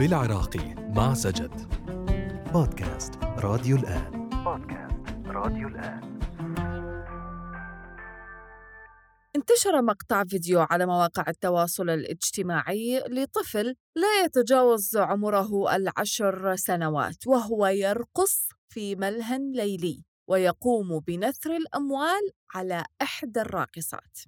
بالعراقي مع سجد. بودكاست راديو الآن. بودكاست راديو الآن. انتشر مقطع فيديو على مواقع التواصل الاجتماعي لطفل لا يتجاوز عمره العشر سنوات وهو يرقص في ملهى ليلي ويقوم بنثر الأموال على إحدى الراقصات.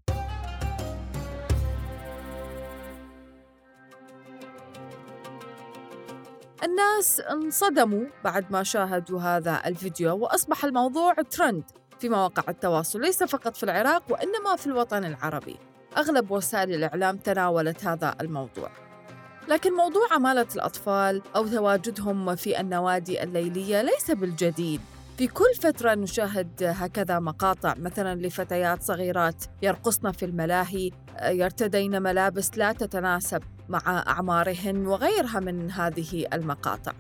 الناس انصدموا بعد ما شاهدوا هذا الفيديو وأصبح الموضوع ترند في مواقع التواصل ليس فقط في العراق وإنما في الوطن العربي. أغلب وسائل الإعلام تناولت هذا الموضوع. لكن موضوع عمالة الأطفال أو تواجدهم في النوادي الليلية ليس بالجديد. في كل فترة نشاهد هكذا مقاطع مثلا لفتيات صغيرات يرقصن في الملاهي يرتدين ملابس لا تتناسب مع أعمارهن وغيرها من هذه المقاطع.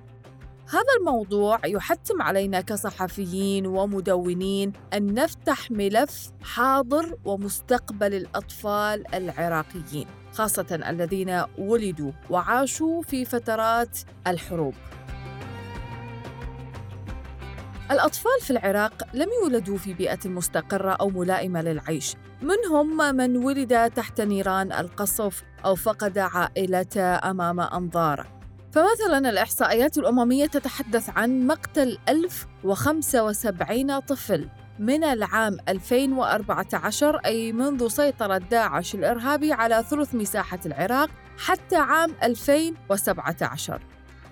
هذا الموضوع يحتم علينا كصحفيين ومدونين أن نفتح ملف حاضر ومستقبل الأطفال العراقيين خاصة الذين ولدوا وعاشوا في فترات الحروب. الأطفال في العراق لم يولدوا في بيئة مستقرة أو ملائمة للعيش. منهم من ولد تحت نيران القصف أو فقد عائلته أمام أنظاره فمثلا الإحصائيات الأممية تتحدث عن مقتل 1075 طفل من العام 2014 أي منذ سيطرة داعش الإرهابي على ثلث مساحة العراق حتى عام 2017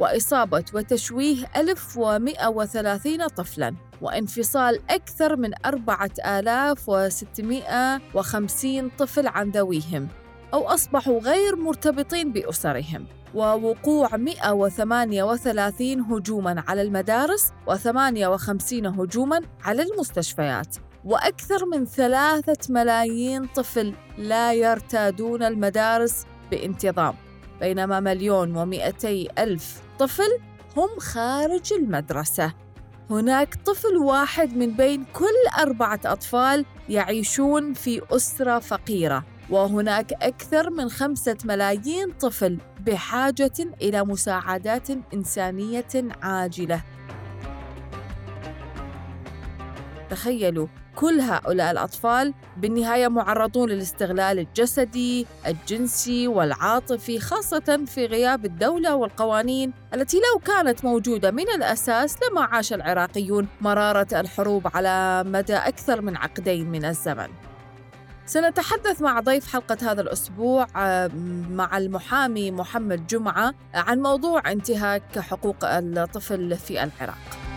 وإصابة وتشويه 1130 طفلاً وانفصال أكثر من 4650 طفل عن ذويهم أو أصبحوا غير مرتبطين بأسرهم. ووقوع 138 هجوما على المدارس و58 هجوما على المستشفيات. وأكثر من ثلاثة ملايين طفل لا يرتادون المدارس بانتظام. بينما مليون ومئتي ألف طفل هم خارج المدرسة. هناك طفل واحد من بين كل أربعة أطفال يعيشون في أسرة فقيرة وهناك أكثر من خمسة ملايين طفل بحاجة إلى مساعدات إنسانية عاجلة. تخيلوا كل هؤلاء الأطفال بالنهاية معرضون للاستغلال الجسدي، الجنسي والعاطفي خاصة في غياب الدولة والقوانين التي لو كانت موجودة من الأساس لما عاش العراقيون مرارة الحروب على مدى أكثر من عقدين من الزمن. سنتحدث مع ضيف حلقة هذا الأسبوع مع المحامي محمد جمعة عن موضوع انتهاك حقوق الطفل في العراق.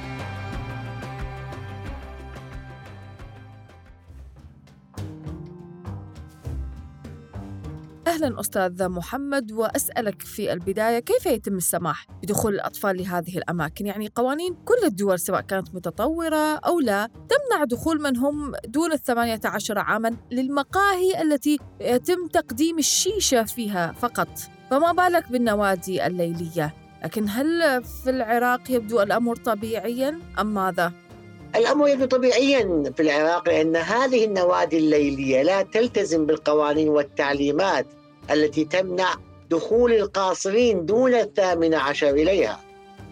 أهلا أستاذ محمد وأسألك في البداية كيف يتم السماح بدخول الأطفال لهذه الأماكن؟ يعني قوانين كل الدول سواء كانت متطورة أو لا تمنع دخول من هم دون الثمانية عشر عاما للمقاهي التي يتم تقديم الشيشة فيها فقط فما بالك بالنوادي الليلية لكن هل في العراق يبدو الأمر طبيعيا أم ماذا؟ الأمر يبدو طبيعيا في العراق لأن هذه النوادي الليلية لا تلتزم بالقوانين والتعليمات التي تمنع دخول القاصرين دون الثامنة عشر إليها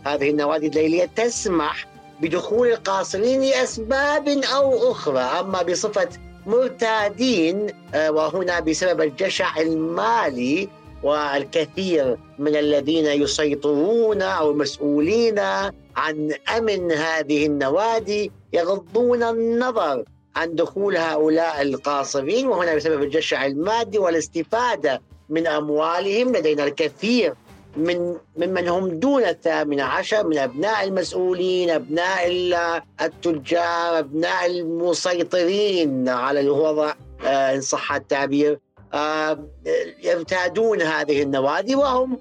هذه النوادي الليلية تسمح بدخول القاصرين لأسباب أو أخرى أما بصفة مرتادين آه، وهنا بسبب الجشع المالي والكثير من الذين يسيطرون أو المسؤولين عن أمن هذه النوادي يغضون النظر عن دخول هؤلاء القاصرين وهنا بسبب الجشع المادي والاستفادة من أموالهم لدينا الكثير من ممن هم دون الثامن عشر من أبناء المسؤولين أبناء التجار أبناء المسيطرين على الوضع آه، إن صح التعبير. يرتادون هذه النوادي وهم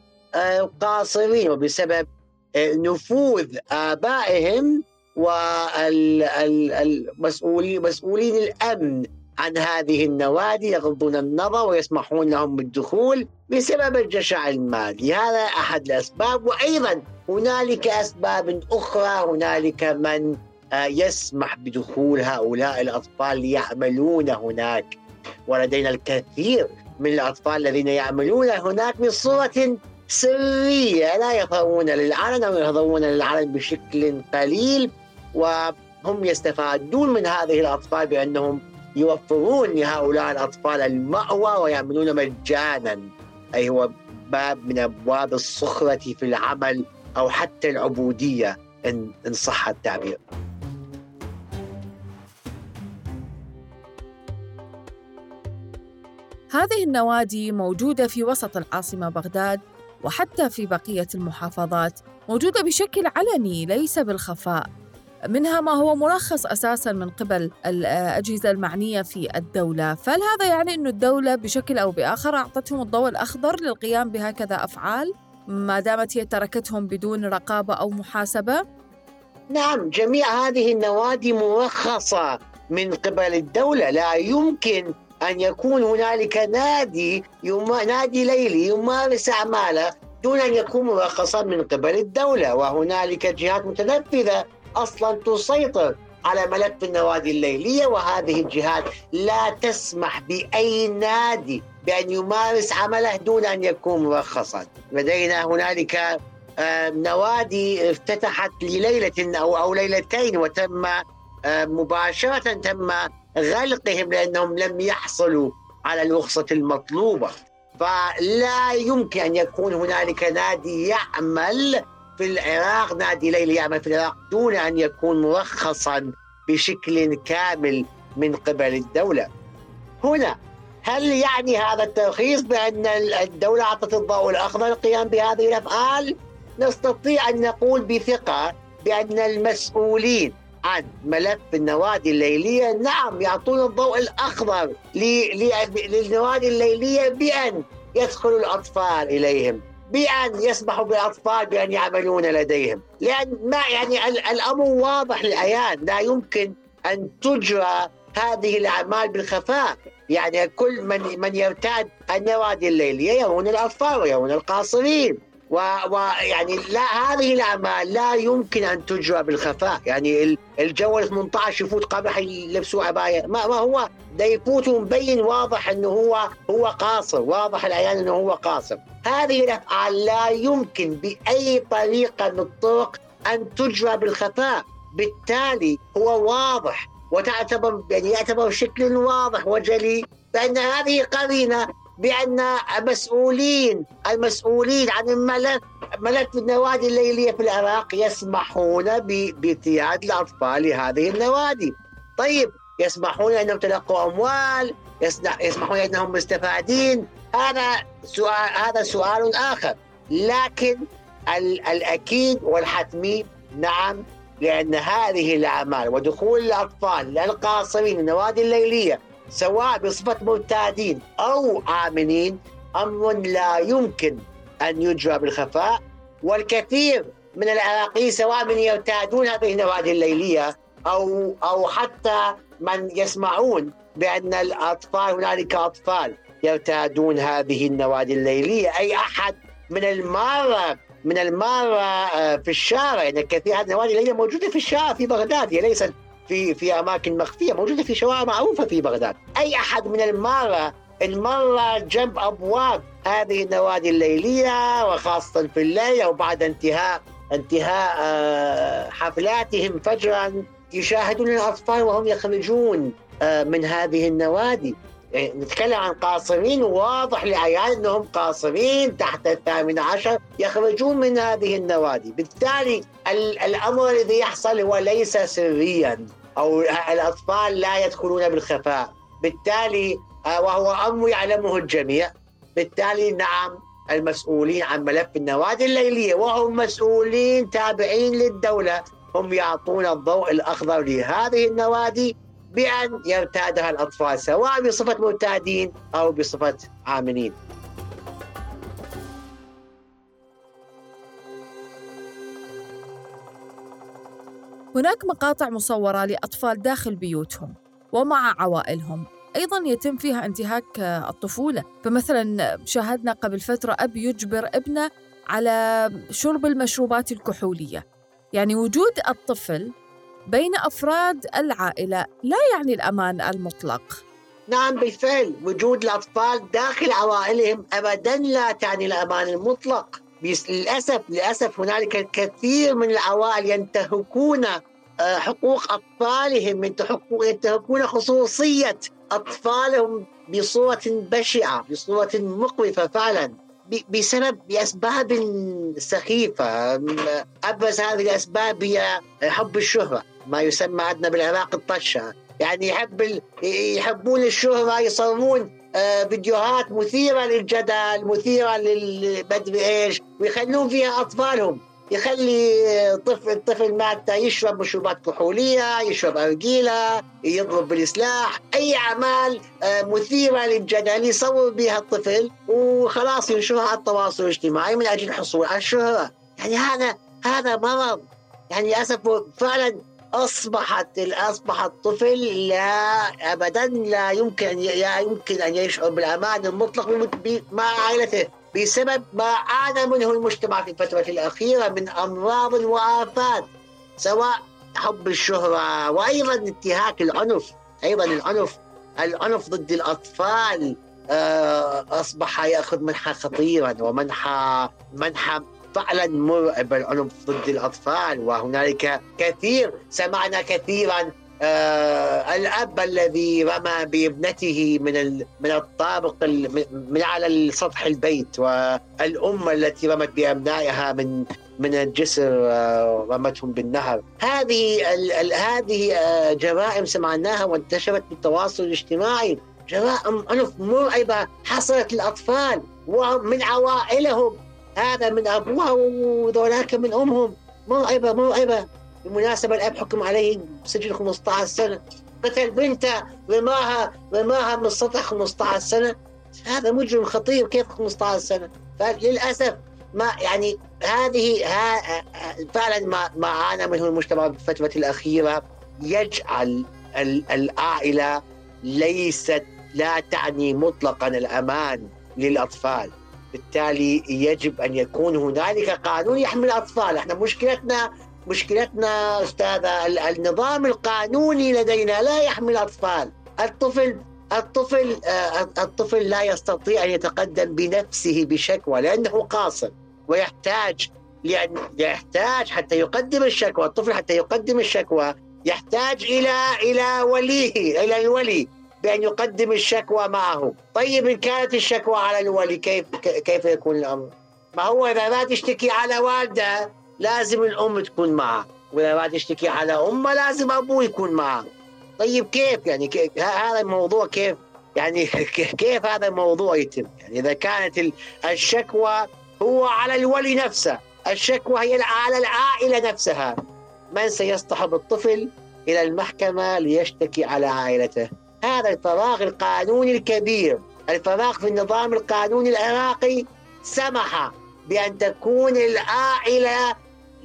قاصرين وبسبب نفوذ آبائهم والمسؤولين مسؤولين الأمن عن هذه النوادي يغضون النظر ويسمحون لهم بالدخول بسبب الجشع المالي هذا أحد الأسباب وأيضا هنالك أسباب أخرى. هنالك من يسمح بدخول هؤلاء الأطفال ليعملون هناك. ولدينا الكثير من الأطفال الذين يعملون هناك بصورة سرية لا يظهرون للعلن أو يظهرون للعلن بشكل قليل وهم يستفادون من هذه الأطفال بأنهم يوفرون لهؤلاء الأطفال المأوى ويعملون مجانا. أي هو باب من أبواب الصخرة في العمل أو حتى العبودية إن صح التعبير. هذه النوادي موجودة في وسط العاصمة بغداد وحتى في بقية المحافظات موجودة بشكل علني ليس بالخفاء. منها ما هو مرخص أساساً من قبل الأجهزة المعنية في الدولة. فهل هذا يعني أن الدولة بشكل أو بآخر أعطتهم الضوء الأخضر للقيام بهكذا أفعال ما دامت هي تركتهم بدون رقابة أو محاسبة؟ نعم جميع هذه النوادي مرخصة من قبل الدولة. لا يمكن أن يكون هنالك نادي يم... نادي ليلي يمارس أعماله دون أن يكون مرخصا من قبل الدولة وهنالك جهات متنفذة أصلا تسيطر على ملف النوادي الليلية وهذه الجهات لا تسمح بأي نادي بأن يمارس عمله دون أن يكون مرخصا لدينا هنالك نوادي افتتحت لليلة أو ليلتين وتم مباشرة تم غلقهم لأنهم لم يحصلوا على الرخصة المطلوبة فلا يمكن أن يكون هنالك نادي يعمل في العراق نادي ليلي يعمل في العراق دون أن يكون مرخصا بشكل كامل من قبل الدولة هنا هل يعني هذا الترخيص بأن الدولة أعطت الضوء الأخضر للقيام بهذه الأفعال؟ نستطيع أن نقول بثقة بأن المسؤولين عن ملف النوادي الليلية. نعم يعطون الضوء الأخضر للنوادي الليلية بأن يدخل الأطفال إليهم بأن يسمحوا بالأطفال بأن يعملون لديهم. لأن ما يعني الأمر واضح للعيان لا يمكن أن تجرى هذه الأعمال بالخفاء. يعني كل من من يرتاد النوادي الليلية يرون الأطفال ويرون القاصرين. ويعني لا هذه الأعمال لا يمكن أن تجرى بالخفاء. يعني الجو ال 18 يفوت قبل يلبسوا عبايه ما, ما هو؟ ده يفوت مبين واضح إنه هو هو قاصر واضح العيان إنه هو قاصر. هذه الأفعال لا يمكن بأي طريقة من الطرق أن تجرى بالخفاء. بالتالي هو واضح وتعتبر يعني يعتبر بشكل واضح وجلي بان هذه قرينة بأن مسؤولين المسؤولين عن الملف ملف النوادي الليلية في العراق يسمحون بارتياد الأطفال لهذه النوادي. طيب يسمحون أنهم تلقوا أموال يسمحون أنهم مستفادين. هذا سؤال هذا سؤال آخر. لكن الأكيد والحتمي نعم لأن هذه الأعمال ودخول الأطفال القاصرين النوادي الليلية سواء بصفة مرتادين أو آمنين أمر لا يمكن أن يجرى بالخفاء والكثير من العراقيين سواء من يرتادون هذه النوادي الليلية أو أو حتى من يسمعون بأن الأطفال هنالك أطفال يرتادون هذه النوادي الليلية. أي أحد من المارة من المارة آه، في الشارع يعني كثير هذه النوادي الليلية موجودة في الشارع في بغداد هي ليست في في أماكن مخفية موجودة في شوارع معروفة في بغداد. أي أحد من المارة المرة جنب ابواب هذه النوادي الليلية وخاصة في الليل أو بعد انتهاء انتهاء آه، حفلاتهم فجرا يشاهدون الأطفال وهم يخرجون آه، من هذه النوادي. إيه، نتكلم عن قاصرين واضح لعيان إنهم قاصرين تحت الثامن عشر يخرجون من هذه النوادي. بالتالي الأمر الذي يحصل هو ليس سريا. أو الأطفال لا يدخلون بالخفاء. بالتالي آه، وهو أمر يعلمه الجميع. بالتالي نعم المسؤولين عن ملف النوادي الليلية. وهم مسؤولين تابعين للدولة. هم يعطون الضوء الأخضر لهذه النوادي بأن يرتادها الأطفال سواء بصفة مرتادين أو بصفة عاملين. هناك مقاطع مصورة لأطفال داخل بيوتهم ومع عوائلهم. أيضا يتم فيها انتهاك الطفولة. فمثلا شاهدنا قبل فترة أب يجبر ابنه على شرب المشروبات الكحولية. يعني وجود الطفل بين أفراد العائلة لا يعني الأمان المطلق. نعم بالفعل. وجود الأطفال داخل عوائلهم أبدا لا تعني الأمان المطلق. بس للأسف للأسف هنالك الكثير من العوائل ينتهكون آه، حقوق أطفالهم ينتهكون خصوصية أطفالهم بصورة بشعة بصورة مقرفة فعلا بسبب بأسباب سخيفة م- أبرز هذه الأسباب هي حب الشهرة ما يسمى عندنا بالعراق الطشة يعني يحب. يحبون الشهرة يصورون آه، فيديوهات مثيرة للجدل مثيرة للمدري إيش ويخلون فيها أطفالهم. يخلي طفل الطفل مالته يشرب مشروبات كحولية يشرب أرجيلة يضرب بالسلاح. أي أعمال آه، مثيرة للجدل يصور بها الطفل وخلاص ينشرها على التواصل الاجتماعي من أجل الحصول على الشهرة. يعني هذا هذا مرض. يعني للأسف فعلا أصبحت أصبح الطفل لا أبدا لا يمكن لا يمكن أن يشعر بالأمان المطلق مع عائلته بسبب ما عانى منه المجتمع في الفترة الأخيرة من أمراض وآفات سواء حب الشهرة وأيضا انتهاك العنف. أيضا العنف العنف ضد الأطفال آه، أصبح يأخذ منحى خطيرا ومنحى منحى فعلا مرعب العنف ضد الأطفال وهنالك كثير سمعنا كثيرا آه الأب الذي رمى بابنته من من الطابق ال- من- على السطح البيت والأم التي رمت بأبنائها من من الجسر آه، رمتهم بالنهر. هذه هذه آه، جرائم سمعناها وانتشرت بالتواصل الاجتماعي. جرائم عنف مرعبة حصلت للأطفال ومن عوائلهم. هذا من أبوها وذولاك من أمهم. مرعبة مرعبة بالمناسبة الأب حكم عليه بسجن 15 سنة. قتل بنته رماها رماها من السطح 15 سنة. هذا مجرم خطير كيف 15 سنة؟ فللأسف ما يعني هذه ها فعلا ما ما عانى منه المجتمع في الفترة الأخيرة. يجعل ال- العائلة ليست لا تعني مطلقا الأمان للأطفال. بالتالي يجب أن يكون هنالك قانون يحمي الأطفال إحنا مشكلتنا مشكلتنا أستاذة ال- النظام القانوني لدينا لا يحمي الأطفال الطفل الطفل آه، الطفل لا يستطيع أن يتقدم بنفسه بشكوى لأنه قاصر ويحتاج لأن يحتاج حتى يقدم الشكوى. الطفل حتى يقدم الشكوى يحتاج إلى إلى وليه إلى الولي. بأن يقدم الشكوى معه. طيب إن كانت الشكوى على الولي كيف كيف يكون الأمر؟ ما هو إذا ما تشتكي على والده لازم الأم تكون معه. وإذا ما تشتكي على أمه لازم أبوه يكون معه. طيب كيف يعني؟ كيف هذا الموضوع كيف؟ يعني كيف هذا الموضوع يتم؟ يعني إذا كانت ال- الشكوى هو على الولي نفسه الشكوى هي على العائلة نفسها. من سيصطحب الطفل إلى المحكمة ليشتكي على عائلته؟ هذا الفراغ القانوني الكبير. الفراغ في النظام القانوني العراقي سمح بأن تكون العائلة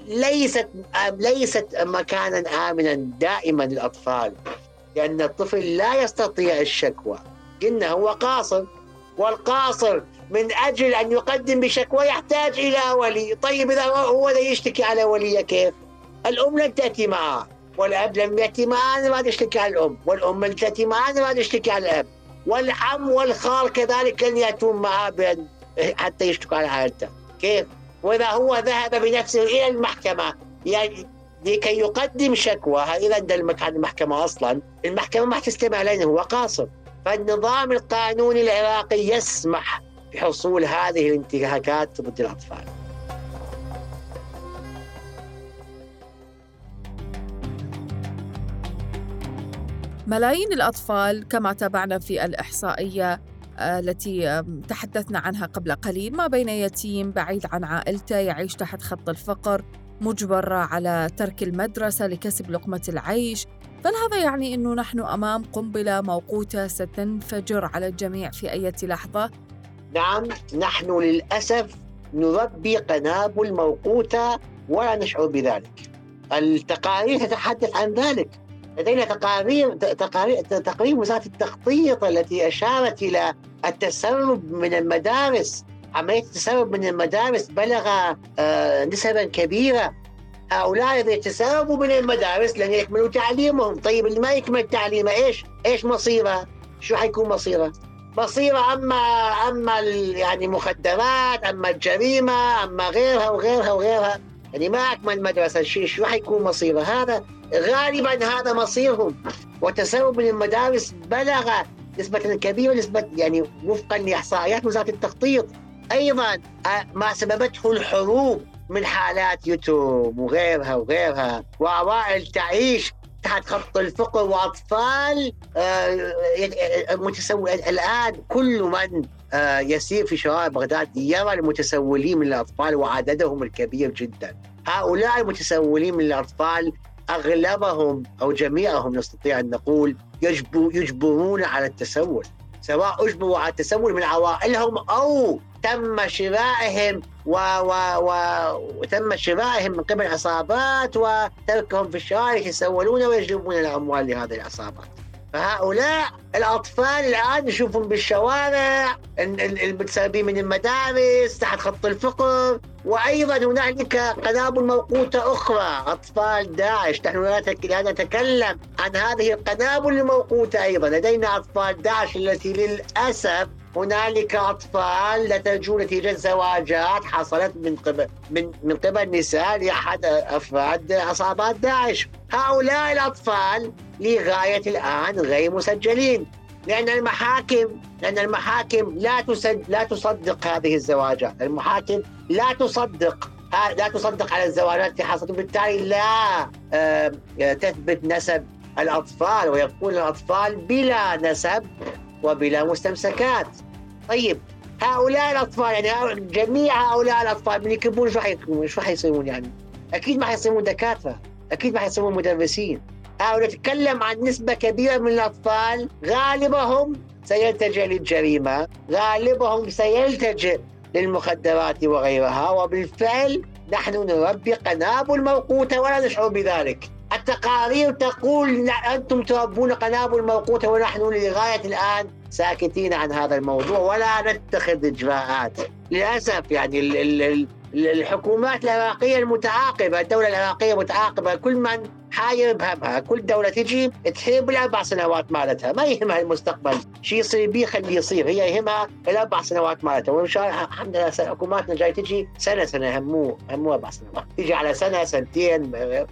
ليست ليست مكانا آمنا دائما للأطفال لأن الطفل لا يستطيع الشكوى. قلنا هو قاصر والقاصر من أجل أن يقدم بشكوى يحتاج إلى ولي. طيب إذا هو يشتكي على وليه كيف؟ الأم لن تأتي معه. والأب لم يأتي معه ما تشتكي على الأم والأم لم تأتي معه ما تشتكي على الأب. والعم والخال كذلك لن يأتون معه بأن حتى يشتكوا على عائلته كيف؟ وإذا هو ذهب بنفسه إلى المحكمة يعني لكي يقدم شكوى. إذا ده المكان المحكمة أصلا. المحكمة ما تستمع لأنه هو قاصر. فالنظام القانوني العراقي يسمح بحصول هذه الانتهاكات ضد الأطفال. ملايين الأطفال كما تابعنا في الإحصائية آه، التي تحدثنا عنها قبل قليل. ما بين يتيم بعيد عن عائلته يعيش تحت خط الفقر مجبر على ترك المدرسة لكسب لقمة العيش. فهل هذا يعني أنه نحن أمام قنبلة موقوتة ستنفجر على الجميع في أي لحظة؟ نعم نحن للأسف نربي قنابل موقوتة ولا نشعر بذلك. التقارير تتحدث عن ذلك. لدينا تقارير تقارير تقرير وزارة التخطيط التي أشارت إلى التسرب من المدارس. عملية التسرب من المدارس بلغ آه، نسبا كبيرة. هؤلاء إذا تسربوا من المدارس لن يكملوا تعليمهم. طيب اللي ما يكمل تعليمه إيش؟ إيش مصيره؟ شو حيكون مصيره؟ مصيره اما أما يعني مخدرات أما الجريمة أما غيرها وغيرها وغيرها. يعني ما أكمل مدرسة شو حيكون مصيره؟ هذا غالبا هذا مصيرهم. وتسرب المدارس بلغ نسبة كبيرة نسبة يعني وفقا لإحصائيات وزارة التخطيط. أيضا آه، ما سببته الحروب من حالات يتم وغيرها وغيرها. وعوائل تعيش تحت خط الفقر وأطفال آه، متسول الآن كل من آه، يسير في شوارع بغداد يرى المتسولين من الأطفال وعددهم الكبير جدا. هؤلاء المتسولين من الأطفال أغلبهم أو جميعهم نستطيع أن نقول يجبر يجبرون على التسول سواء أجبروا على التسول من عوائلهم أو تم شرائهم و و و وتم شرائهم من قبل عصابات وتركهم في الشوارع يتسولون ويجلبون الأموال لهذه العصابات. فهؤلاء الأطفال الآن نشوفهم بالشوارع ال- ال- المتسربين من المدارس تحت خط الفقر وأيضا هنالك قنابل موقوتة أخرى. أطفال داعش نحن لا تك- لا نتكلم عن هذه القنابل الموقوتة أيضا. لدينا أطفال داعش التي للأسف هنالك أطفال نتجوا نتيجه زواجات حصلت من قبل من من قبل نساء لأحد أفراد عصابات داعش. هؤلاء الأطفال لغاية الآن غير مسجلين. لأن المحاكم لأن المحاكم لا تسد لا تصدق هذه الزواجات. المحاكم لا تصدق لا تصدق على الزواجات التي حصلت. وبالتالي لا آه، تثبت نسب الأطفال ويبقون الأطفال بلا نسب وبلا مستمسكات. طيب هؤلاء الأطفال يعني جميع هؤلاء الأطفال من يكبرون شو حيكونون شو حيصيرون يعني؟ أكيد ما حيصيرون دكاترة. أكيد ما حيصيرون مدرسين. هؤلاء نتكلم عن نسبة كبيرة من الأطفال غالبهم سيلتجئ للجريمة غالبهم سيلتجئ للمخدرات وغيرها وبالفعل نحن نربي قنابل موقوتة ولا نشعر بذلك. التقارير تقول أنتم تربون قنابل موقوتة ونحن لغاية الآن ساكتين عن هذا الموضوع ولا نتخذ إجراءات. للأسف يعني الحكومات العراقية المتعاقبة الدولة العراقية متعاقبة كل من حاير بهمها كل دولة تجي تحير بالأربع سنوات مالتها ما يهمها المستقبل شيء يصير بيه خليه يصير هي يهمها الأربع سنوات مالتها وإن شاء الله الحمد لله حكوماتنا جاي تجي سنة سنة همو همو أربع سنوات تجي على سنة سنتين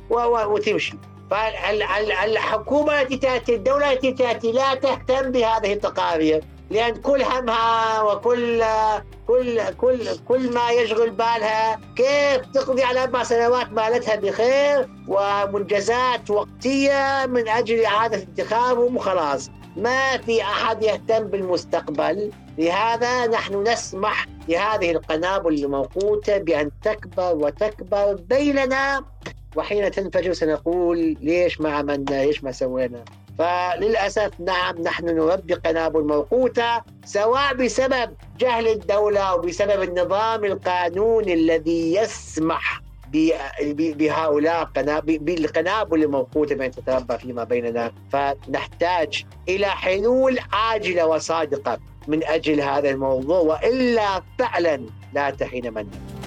وتمشي. فالحكومة التي تأتي الدولة التي تأتي لا تهتم بهذه التقارير. لأن كل همها وكل كل كل كل ما يشغل بالها كيف تقضي على أربع سنوات مالتها بخير ومنجزات وقتية من أجل إعادة انتخابهم وخلاص. ما في أحد يهتم بالمستقبل. لهذا نحن نسمح لهذه القنابل الموقوتة بأن تكبر وتكبر بيننا وحين تنفجر سنقول ليش ما عملنا ليش ما سوينا؟ فللأسف نعم نحن نربي قنابل موقوتة سواء بسبب جهل الدولة أو بسبب النظام القانوني الذي يسمح بهؤلاء بالقنابل الموقوتة بأن تتربى فيما بيننا. فنحتاج إلى حلول عاجلة وصادقة من أجل هذا الموضوع وإلا فعلا لا تحين منا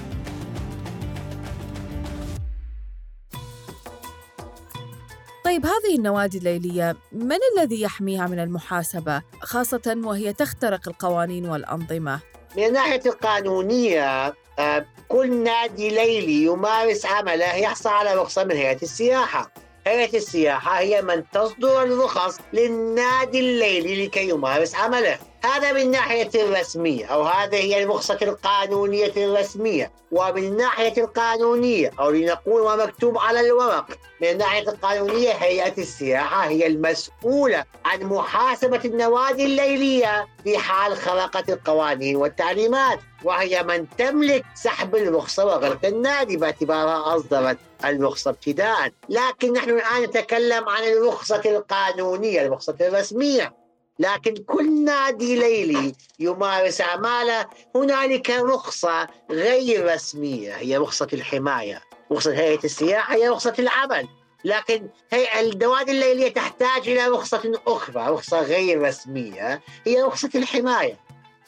طيب هذه النوادي الليلية من الذي يحميها من المحاسبة خاصة وهي تخترق القوانين والأنظمة؟ من الناحية القانونية آه، كل نادي ليلي يمارس عمله يحصل على رخصة من هيئة السياحة هيئة السياحة هي من تصدر الرخص للنادي الليلي لكي يمارس عمله هذا من ناحية الرسمية أو هذه هي الرخصة القانونية الرسمية. ومن الناحية القانونية أو لنقول ومكتوب على الورق من الناحية القانونية هيئة السياحة هي المسؤولة عن محاسبة النوادي الليلية في حال خرقت القوانين والتعليمات. وهي من تملك سحب الرخصة وغلق النادي باعتبارها أصدرت الرخصة ابتداء. لكن نحن الآن نتكلم عن الرخصة القانونية الرخصة الرسمية. لكن كل نادي ليلي يمارس أعماله هنالك رخصة غير رسمية هي رخصة الحماية رخصة هيئة السياحة هي رخصة العمل. لكن هي النوادي الليلية تحتاج إلى رخصة أخرى رخصة غير رسمية هي رخصة الحماية.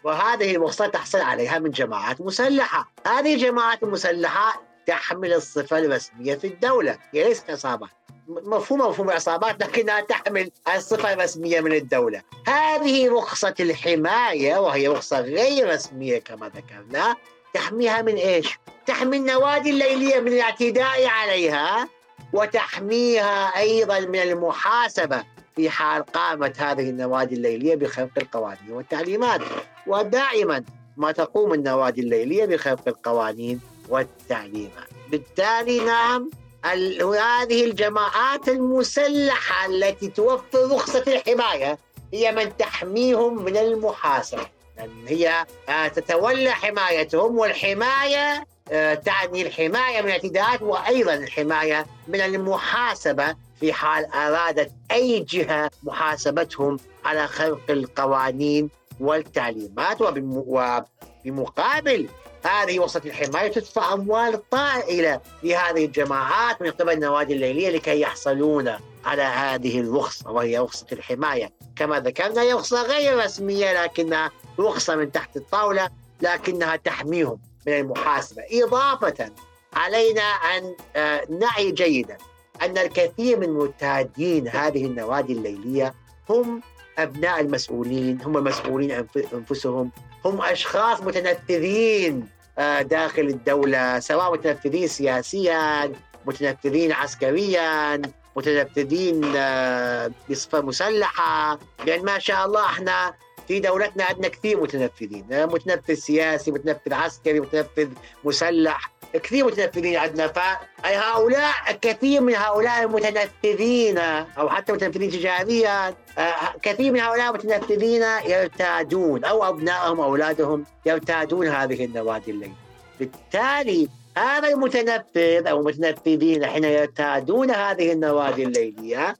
وهذه الرخصة تحصل عليها من جماعات مسلحة. هذه الجماعات المسلحة تحمل الصفة الرسمية في الدولة. هي ليست عصابات م- مفهوم مفهوم العصابات لكنها تحمل الصفة الرسمية من الدولة. هذه رخصة الحماية وهي رخصة غير رسمية كما ذكرنا. تحميها من إيش؟ تحمي النوادي الليلية من الاعتداء عليها وتحميها أيضا من المحاسبة في حال قامت هذه النوادي الليلية بخرق القوانين والتعليمات. ودائما ما تقوم النوادي الليلية بخرق القوانين والتعليمات بالتالي نعم هذه الجماعات المسلحة التي توفر رخصة الحماية هي من تحميهم من المحاسبة لأن هي آه، تتولى حمايتهم والحماية آه، تعني الحماية من الاعتداءات وأيضا الحماية من المحاسبة في حال أرادت أي جهة محاسبتهم على خرق القوانين والتعليمات وبم- وبمقابل هذه وسط الحماية تدفع أموال طائلة لهذه الجماعات من قبل النوادي الليلية لكي يحصلون على هذه الرخصة وهي رخصة الحماية. كما ذكرنا هي رخصة غير رسمية لكنها رخصة من تحت الطاولة لكنها تحميهم من المحاسبة. إضافة علينا أن آه، نعي جيدا أن الكثير من متهدين هذه النوادي الليلية هم أبناء المسؤولين هم المسؤولين أنف- أنفسهم هم أشخاص متنفذين داخل الدولة سواء متنفذين سياسيا متنفذين عسكريا متنفذين آه، بصفة مسلحة. لأن ما شاء الله إحنا في دولتنا عندنا كثير متنفذين آه، متنفذ سياسي متنفذ عسكري متنفذ مسلح كثير متنفذين عندنا. فهؤلاء كثير من هؤلاء المتنفذين أو حتى متنفذين تجاريا آه، كثير من هؤلاء المتنفذين يرتادون أو أبنائهم أولادهم يرتادون هذه النوادي الليل بالتالي هذا المتنفذ أو المتنفذين حين يرتادون هذه النوادي الليلية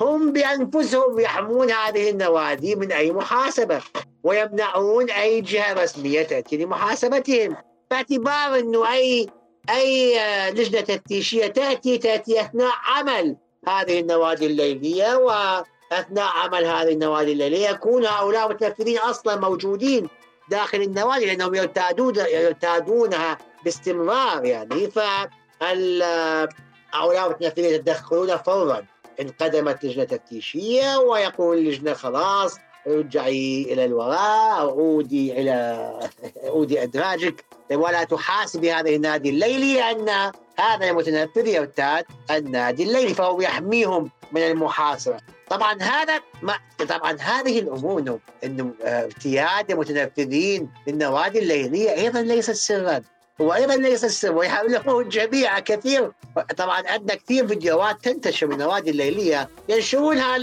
هم بأنفسهم يحمون هذه النوادي من أي محاسبة ويمنعون أي جهة رسمية تأتي لمحاسبتهم. باعتبار إنه أي أي آه، لجنة تفتيشية تأتي تأتي أثناء عمل هذه النوادي الليلية وأثناء عمل هذه النوادي الليلية يكون هؤلاء المتنفذين أصلا موجودين داخل النوادي لأنهم يرتادون يرتادونها باستمرار يعني. فال هؤلاء المتنفذين يتدخلون فورا؟ انقدمت لجنة تفتيشيه ويقول اللجنة خلاص ارجعي إلى الوراء أو عودي إلى عودي ادراجك ولا تحاسبي هذه النادي الليلي لأن هذا المتنفذ يرتاد النادي الليلي فهو يحميهم من المحاسبه طبعا هذا ما طبعا هذه الأمور إنه انه ارتياد المتنفذين للنوادي الليلية أيضا ليست سرا. هو أيضا ليس سر ويحاوله الجميع كثير. طبعا عندنا كثير فيديوهات تنتشر من النوادي الليلية ينشرونها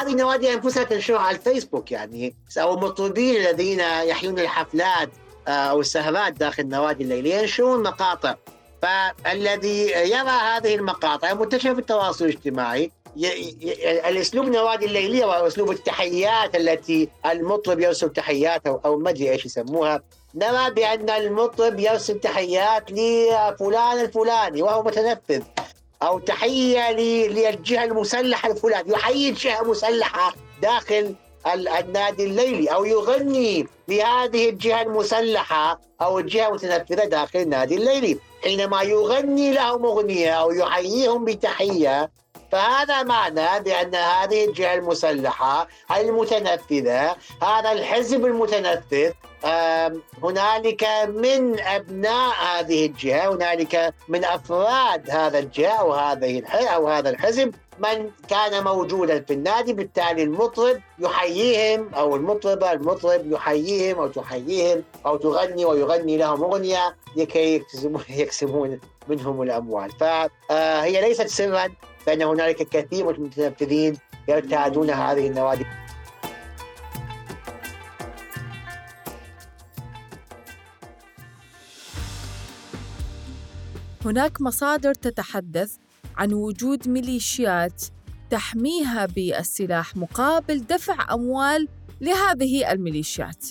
هذه النوادي أنفسها تنشرها على الفيسبوك يعني أو المطربين الذين يحيون الحفلات آه، أو السهرات داخل النوادي الليلية ينشرون مقاطع. فالذي يرى هذه المقاطع منتشرة في التواصل الاجتماعي الأسلوب النوادي الليلية وأسلوب التحيات التي المطرب يرسل تحيات أو أو ما أدري إيش يسموها. نرى بأن المطرب يرسل تحيات لفلان الفلاني وهو متنفذ أو تحية ل- للجهة المسلحة الفلانية يحيي جهة مسلحة داخل ال- النادي الليلي أو يغني لهذه الجهة المسلحة أو الجهة المتنفذة داخل النادي الليلي. حينما يغني لهم أغنية أو يحييهم بتحية فهذا معنى بأن هذه الجهة المسلحة المتنفذة هذا الحزب المتنفذ هنالك من أبناء هذه الجهة هنالك من أفراد هذا الجهة أو هذه أو هذا الحزب من كان موجودا في النادي بالتالي المطرب يحييهم أو المطربه المطرب يحييهم أو تحييهم أو تغني ويغني لهم أغنية لكي يكسبون يكسبون منهم الأموال. فهي ليست سرا فإن هنالك كثير من المتنفذين يرتادون هذه النوادي. هناك مصادر تتحدث عن وجود ميليشيات تحميها بالسلاح مقابل دفع أموال لهذه الميليشيات.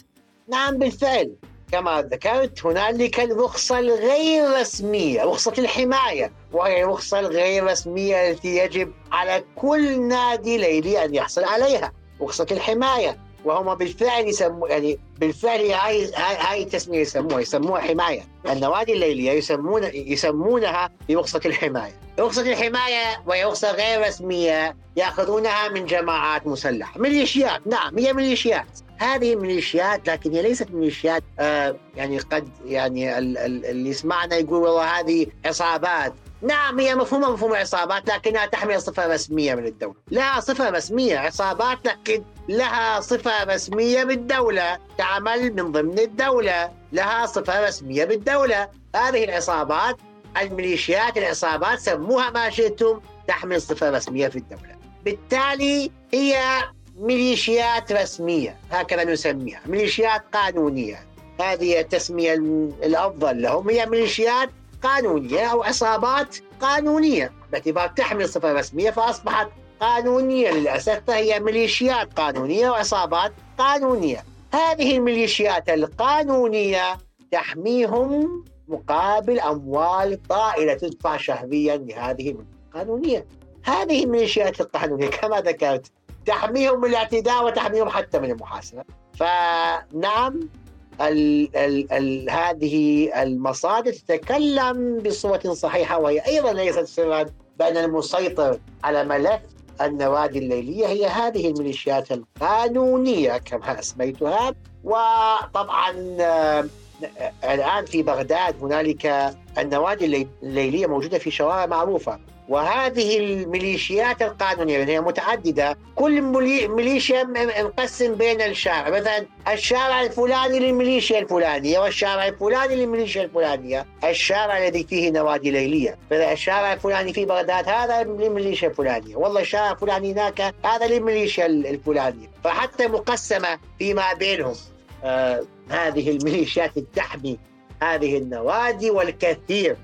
نعم بالفعل. كما ذكرت هنالك الرخصة الغير رسمية رخصة الحماية وهي الرخصة الغير رسمية التي يجب على كل نادي ليلي أن يحصل عليها رخصة الحماية. وهم بالفعل يسموا يعني بالفعل هاي, هاي التسمية يسموها يسموها حماية. النوادي الليلية يسمون يسمونها برخصة الحماية. رخصة الحماية وهي رخصة غير رسمية يأخذونها من جماعات مسلحة ميليشيات نعم هي ميليشيات. هذه ميليشيات لكن هي ليست ميليشيات آه يعني قد يعني ال- ال- اللي يسمعنا يقول والله هذه عصابات. نعم هي مفهومة مفهوم عصابات لكنها تحمل صفة رسمية من الدولة. لها صفة رسمية عصابات لكن لها صفة رسمية بالدولة تعمل من ضمن الدولة. لها صفة رسمية بالدولة هذه العصابات الميليشيات العصابات سموها ما شئتم تحمل صفة رسمية في الدولة. بالتالي هي ميليشيات رسمية هكذا نسميها ميليشيات قانونية. هذه التسمية الأفضل لهم هي ميليشيات قانونية أو عصابات قانونية. باعتبار تحمل صفة رسمية فأصبحت قانونية للأسف فهي ميليشيات قانونية وعصابات قانونية. هذه الميليشيات القانونية تحميهم مقابل أموال طائلة تدفع شهريا لهذه القانونية. هذه الميليشيات القانونية كما ذكرت تحميهم من الاعتداء وتحميهم حتى من المحاسبة فنعم ال ال ال هذه المصادر تتكلم بصورة صحيحة وهي أيضا ليست سرا بأن المسيطر على ملف النوادي الليلية هي هذه الميليشيات القانونية كما أسميتها. وطبعا آه، الآن في بغداد هنالك النوادي الليلية موجودة في شوارع معروفة. وهذه الميليشيات القانونية هي متعددة كل ميليشيا مقسم بين الشارع. مثلا الشارع الفلاني للميليشيا الفلانية والشارع الفلاني للميليشيا الفلانية. الشارع الذي فيه نوادي ليلية. مثلا الشارع الفلاني في بغداد هذا للميليشيا الفلانية. والله الشارع الفلاني هناك هذا للميليشيا الفلانية. فحتى مقسمة فيما بينهم. آه هذه الميليشيات تحمي هذه النوادي والكثير.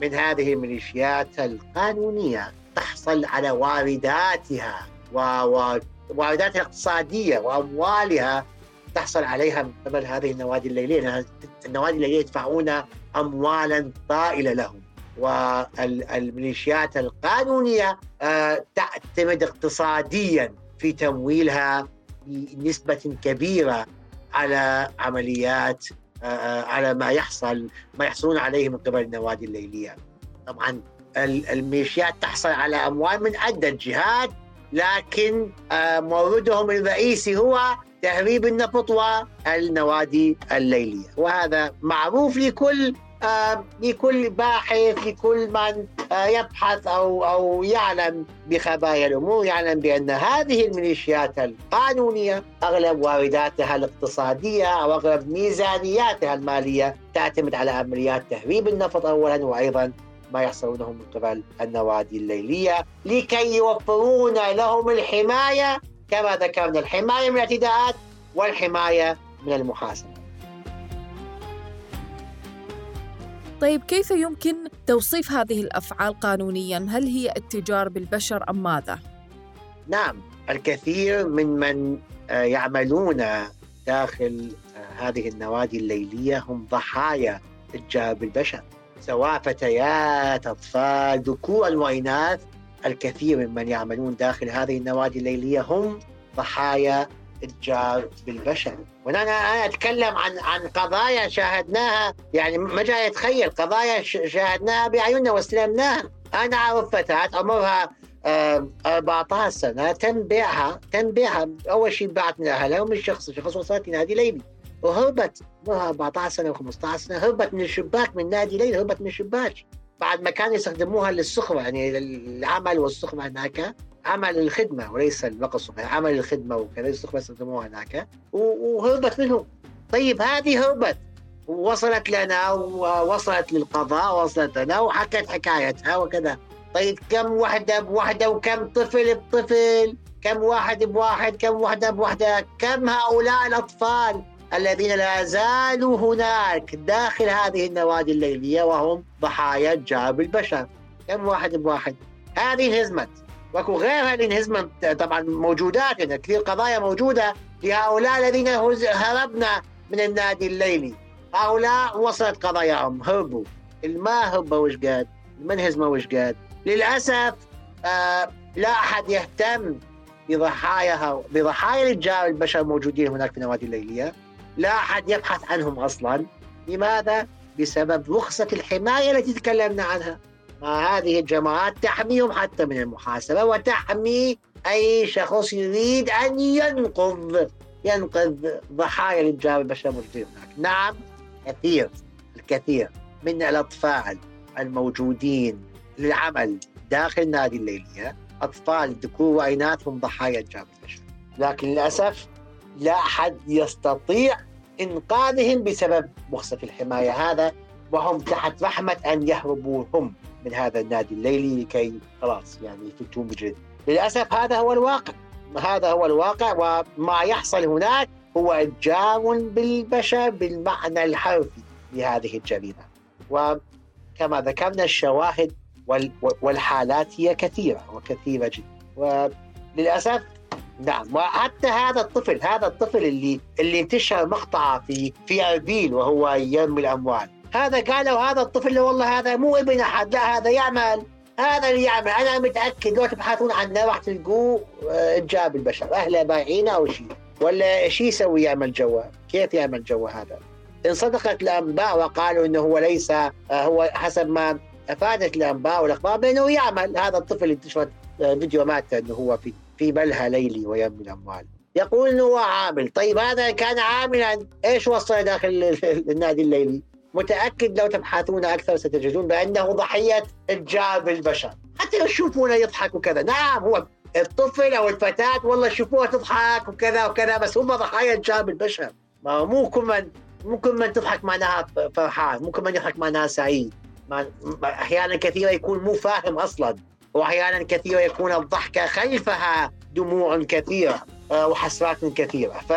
من هذه الميليشيات القانونية تحصل على وارداتها ووارداتها الاقتصادية وأموالها تحصل عليها من قبل هذه النوادي الليلية النوادي الليلية يدفعون أموالا طائلة لهم. والميليشيات القانونية آه، تعتمد اقتصاديا في تمويلها بنسبة كبيرة على عمليات على ما يحصل ما يحصلون عليه من قبل النوادي الليلية. طبعا الميليشيات تحصل على أموال من عده جهات لكن آه، موردهم الرئيسي هو تهريب النفط والنوادي الليلية وهذا معروف لكل آه، لكل باحث لكل من آه، يبحث أو أو يعلم بخبايا الأمور يعلم بأن هذه الميليشيات القانونية أغلب وارداتها الاقتصادية أو أغلب ميزانياتها المالية تعتمد على عمليات تهريب النفط اولا وأيضا ما يحصلونه من قبل النوادي الليلية لكي يوفرون لهم الحماية كما ذكرنا الحماية من الاعتداءات والحماية من المحاسبة. طيب كيف يمكن توصيف هذه الأفعال قانونيا؟ هل هي اتجار بالبشر أم ماذا؟ نعم، الكثير من من آه، يعملون داخل آه، هذه النوادي الليلية هم ضحايا اتجار بالبشر، سواء فتيات، أطفال، ذكور واناث، الكثير من من يعملون داخل هذه النوادي الليلية هم ضحايا اتجار بالبشر. وأنا أنا أتكلم عن عن قضايا شاهدناها يعني ما جاي اتخيل قضايا شاهدناها بأعيننا واستلمناها أنا اعرف فتاه عمرها 14 سنه تم بيعها تم بيعها. أول شيء باعت من أهلها ومن شخص شخص وصلت لنادي ليلي. وهربت عمرها 14 سنه و15 سنة. هربت من الشباك من نادي ليلي هربت من الشباك. بعد ما كانوا يستخدموها للسخرة يعني العمل والسخرة هناك عمل الخدمة وليس الرقص عمل الخدمة وكذا السخره يستخدموها هناك وهربت منهم. طيب هذه هربت. ووصلت لنا ووصلت للقضاء ووصلت لنا وحكت حكايتها وكذا. طيب كم وحدة بوحده وكم طفل بطفل؟ كم واحد بواحد؟ كم وحدة بوحده كم هؤلاء الأطفال الذين لا زالوا هناك داخل هذه النوادي الليلية وهم ضحايا جاب البشر؟ كم واحد بواحد؟ هذه انهزمت وكو غيرها اللي انهزمت طبعا موجودات يعني كثير قضايا موجودة لهؤلاء الذين هربنا من النادي الليلي. هؤلاء وصلت قضاياهم. هربوا. الما هربوا وش قاد المن هزموا وش قاد للأسف آه لا أحد يهتم بضحاياها بضحايا الاتجار البشر موجودين هناك في النوادي الليلية. لا أحد يبحث عنهم أصلا. لماذا؟ بسبب رخصة الحماية التي تكلمنا عنها. هذه الجماعات تحميهم حتى من المحاسبة وتحمي أي شخص يريد أن ينقذ ينقذ ضحايا الاتجار البشر الموجودين هناك. نعم كثير الكثير من الأطفال الموجودين للعمل داخل النادي الليلية أطفال ذكور واناث هم ضحايا اتجار البشر لكن للأسف لا أحد يستطيع إنقاذهم بسبب رخصه الحماية هذا وهم تحت رحمة أن يهربوا هم. من هذا النادي الليلي لكي خلاص يعني يفتون بجد للأسف هذا هو الواقع. هذا هو الواقع وما يحصل هناك هو اتجار بالبشر بالمعنى الحرفي لهذه الجريمة. وكما ذكرنا الشواهد وال- والحالات هي كثيرة وكثيرة جدا. وللأسف نعم. وحتى هذا الطفل هذا الطفل اللي اللي انتشر مقطعه في في أربيل وهو يرمي الأموال. هذا قالوا هذا الطفل والله هذا مو ابن أحد لا هذا يعمل. هذا اللي يعمل. أنا متأكد لو تبحثون عنه راح تلقوه آه، جاب البشر. أهله بايعينه أو شيء ولا شيء يسوي يعمل جوا؟ كيف يعمل جوا هذا؟ إن صدقت الأنباء وقالوا إنه هو ليس آه، هو حسب ما أفادت الأنباء والأخبار بأنه يعمل. هذا الطفل اللي انتشرت آه، فيديو مات إنه هو في في ملهى ليلي ويرمي الأموال. يقول إنه هو عامل. طيب هذا كان عاملا. إيش وصل داخل ال- النادي الليلي؟ متأكد لو تبحثون أكثر ستجدون بأنه ضحية اتجار بالبشر. حتى لو تشوفونه يضحك وكذا. نعم هو الطفل أو الفتاة والله شوفوها تضحك وكذا وكذا بس هم ضحايا اتجار بالبشر. ما مو كل من مو كل من تضحك معناها فرحان مو كل من يضحك معناها سعيد. أحيانا كثيرة يكون مو فاهم أصلا وأحيانا كثيرة يكون الضحكة خلفها دموع كثيرة آه، وحسرات كثيرة. ف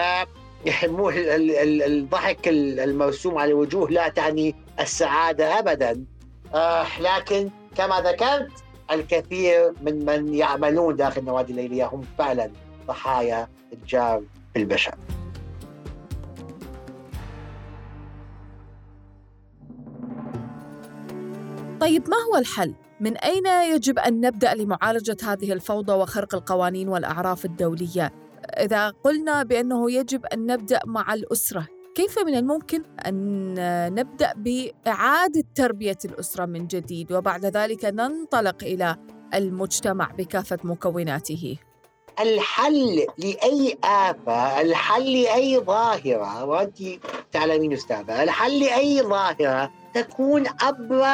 ال- الضحك ال- المرسوم على الوجوه لا تعني السعادة ابدا آه، لكن كما ذكرت الكثير من من يعملون داخل النوادي الليلية هم فعلا ضحايا اتجار بالبشر طيب ما هو الحل؟ من أين يجب أن نبدأ لمعالجة هذه الفوضى وخرق القوانين والأعراف الدولية؟ إذا قلنا بأنه يجب أن نبدأ مع الأسرة، كيف من الممكن أن نبدأ بإعادة تربية الأسرة من جديد وبعد ذلك ننطلق إلى المجتمع بكافة مكوناته؟ الحل لأي آفة، الحل لأي ظاهرة وأنت تعلمين أستاذة، الحل لأي ظاهرة تكون عبر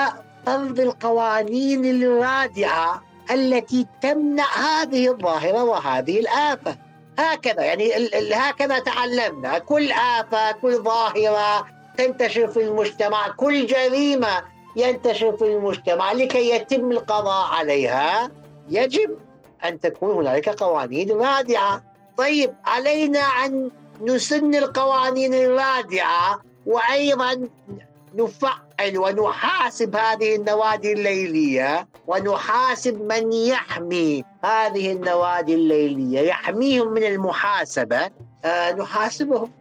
فرض القوانين الرادعة التي تمنع هذه الظاهرة وهذه الآفة. هكذا يعني هكذا تعلمنا، كل آفة، كل ظاهرة تنتشر في المجتمع، كل جريمة ينتشر في المجتمع. لكي يتم القضاء عليها يجب أن تكون هنالك قوانين رادعة. طيب علينا أن نسن القوانين الرادعة وأيضا نفعل ونحاسب هذه النوادي الليلية ونحاسب من يحمي هذه النوادي الليلية يحميهم من المحاسبة. آه نحاسبهم.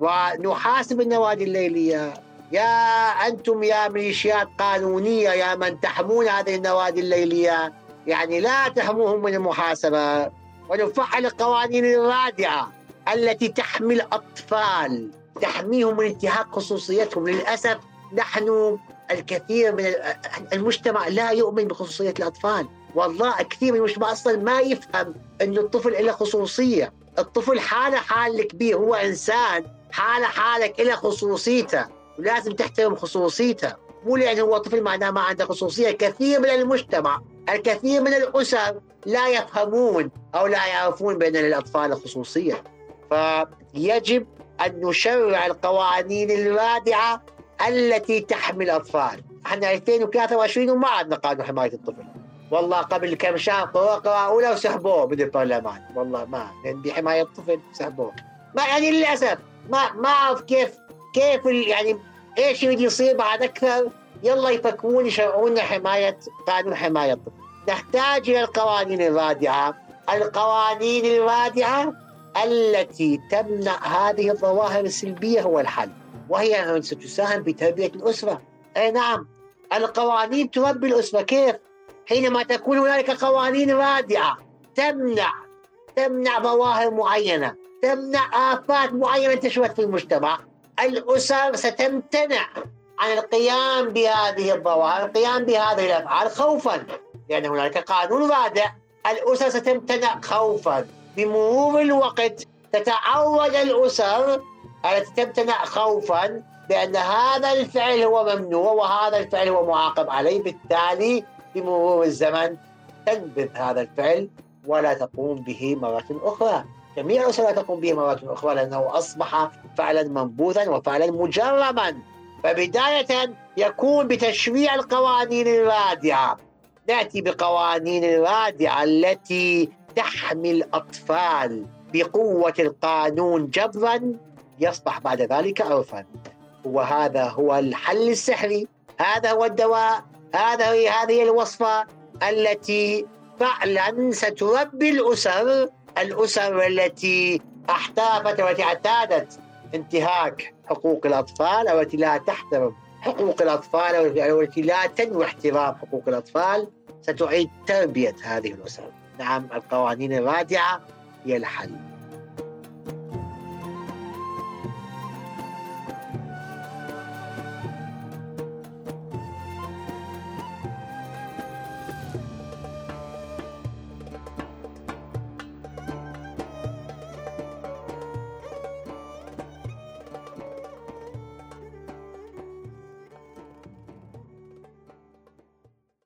ونحاسب النوادي الليلية. يا أنتم يا ميليشيات قانونية يا من تحمون هذه النوادي الليلية. يعني لا تحموهم من المحاسبة. ونفعل القوانين الرادعة التي تحمي الأطفال تحميهم من انتهاك خصوصيتهم. للأسف نحن الكثير من المجتمع لا يؤمن بخصوصية الأطفال. والله كثير من المجتمع أصلا ما يفهم أن الطفل له خصوصية. الطفل حاله حال الكبير هو إنسان حاله حالك له خصوصيته. ولازم تحترم خصوصيته. مو لأنه هو طفل معناه ما عنده خصوصية. كثير من المجتمع الكثير من الأسر لا يفهمون أو لا يعرفون بأن للأطفال خصوصية. فيجب أن نشرع القوانين الرادعة التي تحمي الأطفال إحنا 2023 وما عندنا قانون حماية الطفل. والله قبل كم شهر قراءة أولى وسحبوه من البرلمان. والله ما لأن بحماية الطفل سحبوه. ما يعني للأسف ما ما أعرف كيف كيف يعني إيش يريد يصير بعد أكثر. يلا يفكرون يشرعون حماية قانون حماية الطفل. نحتاج إلى القوانين الرادعة. القوانين الرادعة التي تمنع هذه الظواهر السلبية هو الحل. وهي ستساهم بتربية الأسرة. أي نعم القوانين تربي الأسرة. كيف؟ حينما تكون هنالك قوانين رادعة تمنع تمنع ظواهر معينة تمنع آفات معينة انتشرت في المجتمع. الأسر ستمتنع عن القيام بهذه الظواهر القيام بهذه الأفعال خوفا لأن هناك قانون رادع. الأسر ستمتنع خوفا. بمرور الوقت تتعود الأسر التي تمتنع خوفا بأن هذا الفعل هو ممنوع وهذا الفعل هو معاقب عليه بالتالي بمرور الزمن تنبذ هذا الفعل ولا تقوم به مرة أخرى. جميع الأسر لا تقوم به مرة أخرى لأنه أصبح فعلا منبوذا وفعلا مجرما. فبداية يكون بتشريع القوانين الرادعة. نأتي بقوانين الرادعة التي تحمي الأطفال بقوة القانون جبرا يصبح بعد ذلك عرفا وهذا هو الحل السحري. هذا هو الدواء. هذا هي هذه الوصفة التي فعلا ستربي الأسر. الأسر التي احتافت والتي اعتادت انتهاك حقوق الأطفال أو التي لا تحترم حقوق الأطفال أو التي لا تنوي احترام حقوق الأطفال ستعيد تربية هذه الأسر. نعم القوانين الرادعة هي الحل.